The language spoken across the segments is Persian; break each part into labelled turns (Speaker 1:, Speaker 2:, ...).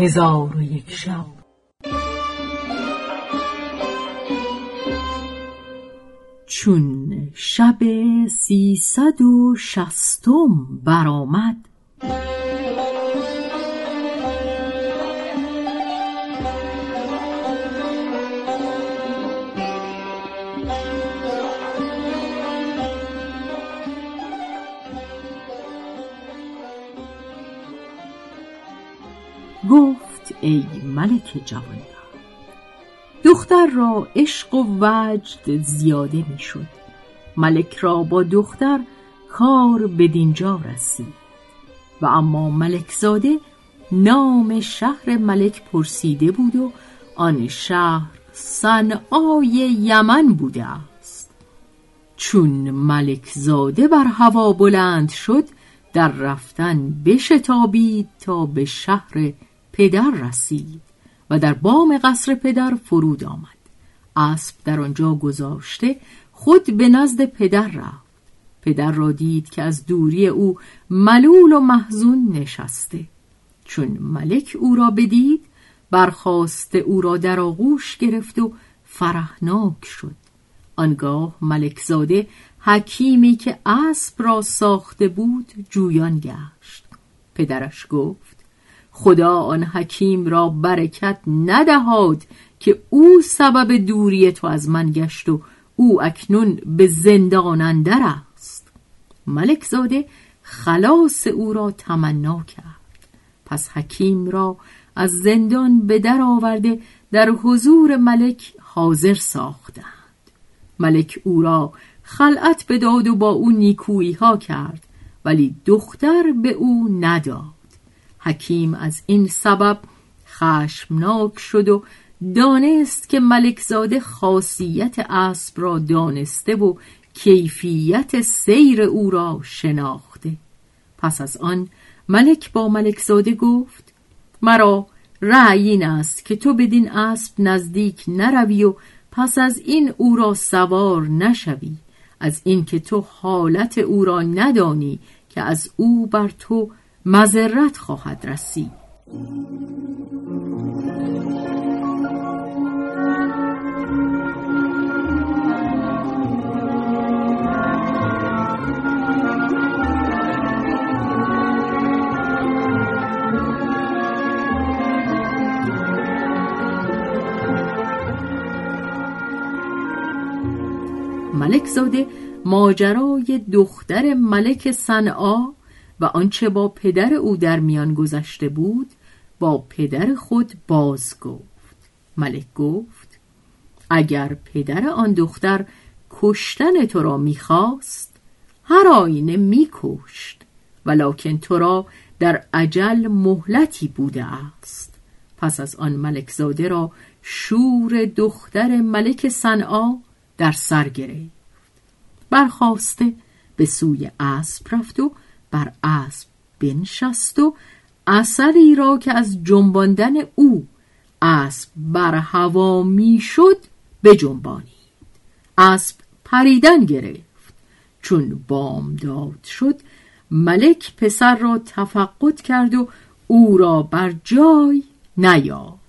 Speaker 1: هزار و یک شب. چون شب سیصد و شستم برآمد گفت ای ملک جوانبخت دختر را عشق و وجد زیاده می‌شد. ملک را با دختر کار بدینجا رسید. و اما ملک زاده نام شهر ملک پرسیده بود و آن شهر صنعای یمن بوده است. چون ملک زاده بر هوا بلند شد در رفتن بشتابید تا به شهر پدر رسید و در بام قصر پدر فرود آمد. اسب در آنجا گذاشته خود به نزد پدر رفت. پدر را دید که از دوری او ملول و محزون نشسته. چون ملک او را بدید برخواست او را در آغوش گرفت و فرحناک شد. آنگاه ملک زاده حکیمی که اسب را ساخته بود جویان گشت. پدرش گفت خدا آن حکیم را برکت ندهاد که او سبب دوری تو از من گشت و او اکنون به زندان اندر است. ملک زاده خلاص او را تمنا کرد. پس حکیم را از زندان به در آورده در حضور ملک حاضر ساختند. ملک او را خلعت بداد و با او نیکویی ها کرد ولی دختر به او نداد. حکیم از این سبب خشمناک شد و دانست که ملکزاده خاصیت اسب را دانسته و کیفیت سیر او را شناخته. پس از آن ملک با ملکزاده گفت مرا رأی این است که تو بدین اسب نزدیک نروی و پس از این او را سوار نشوی. از اینکه تو حالت او را ندانی که از او بر تو مذرت خواهد رسید. ملک زاده ماجرای دختر ملک صنعا و آنچه با پدر او در میان گذشته بود با پدر خود باز گفت. ملک گفت اگر پدر آن دختر کشتن تو را می‌خواست هر آینه میکشت ولکن تو را در عجل مهلتی بوده است. پس از آن ملک زاده را شور دختر ملک صنعا در سر گرفت. برخواسته به سوی اسب رفت و بر اسب بنشست و اثری را که از جنباندن او اسب بر هوا می‌شد بجنبانید. اسب پریدن گرفت. چون بامداد شد ملک پسر را تفقد کرد و او را بر جای نیافت.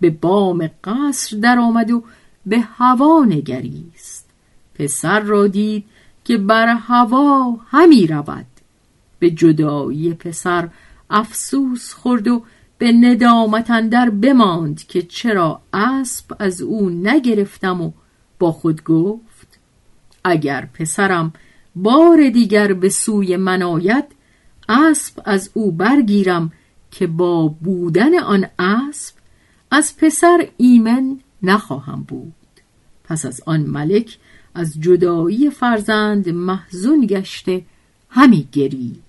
Speaker 1: به بام قصر درآمد و به هوا نگریست. پسر را دید که بر هوا همی رود. به جدایی پسر افسوس خورد و به ندامت اندر بماند که چرا اسب از او نگرفتم و با خود گفت اگر پسرم بار دیگر به سوی من آید اسب از او برگیرم که با بودن آن اسب از پسر ایمن نخواهم بود. پس از آن ملک از جدایی فرزند محزون گشته همی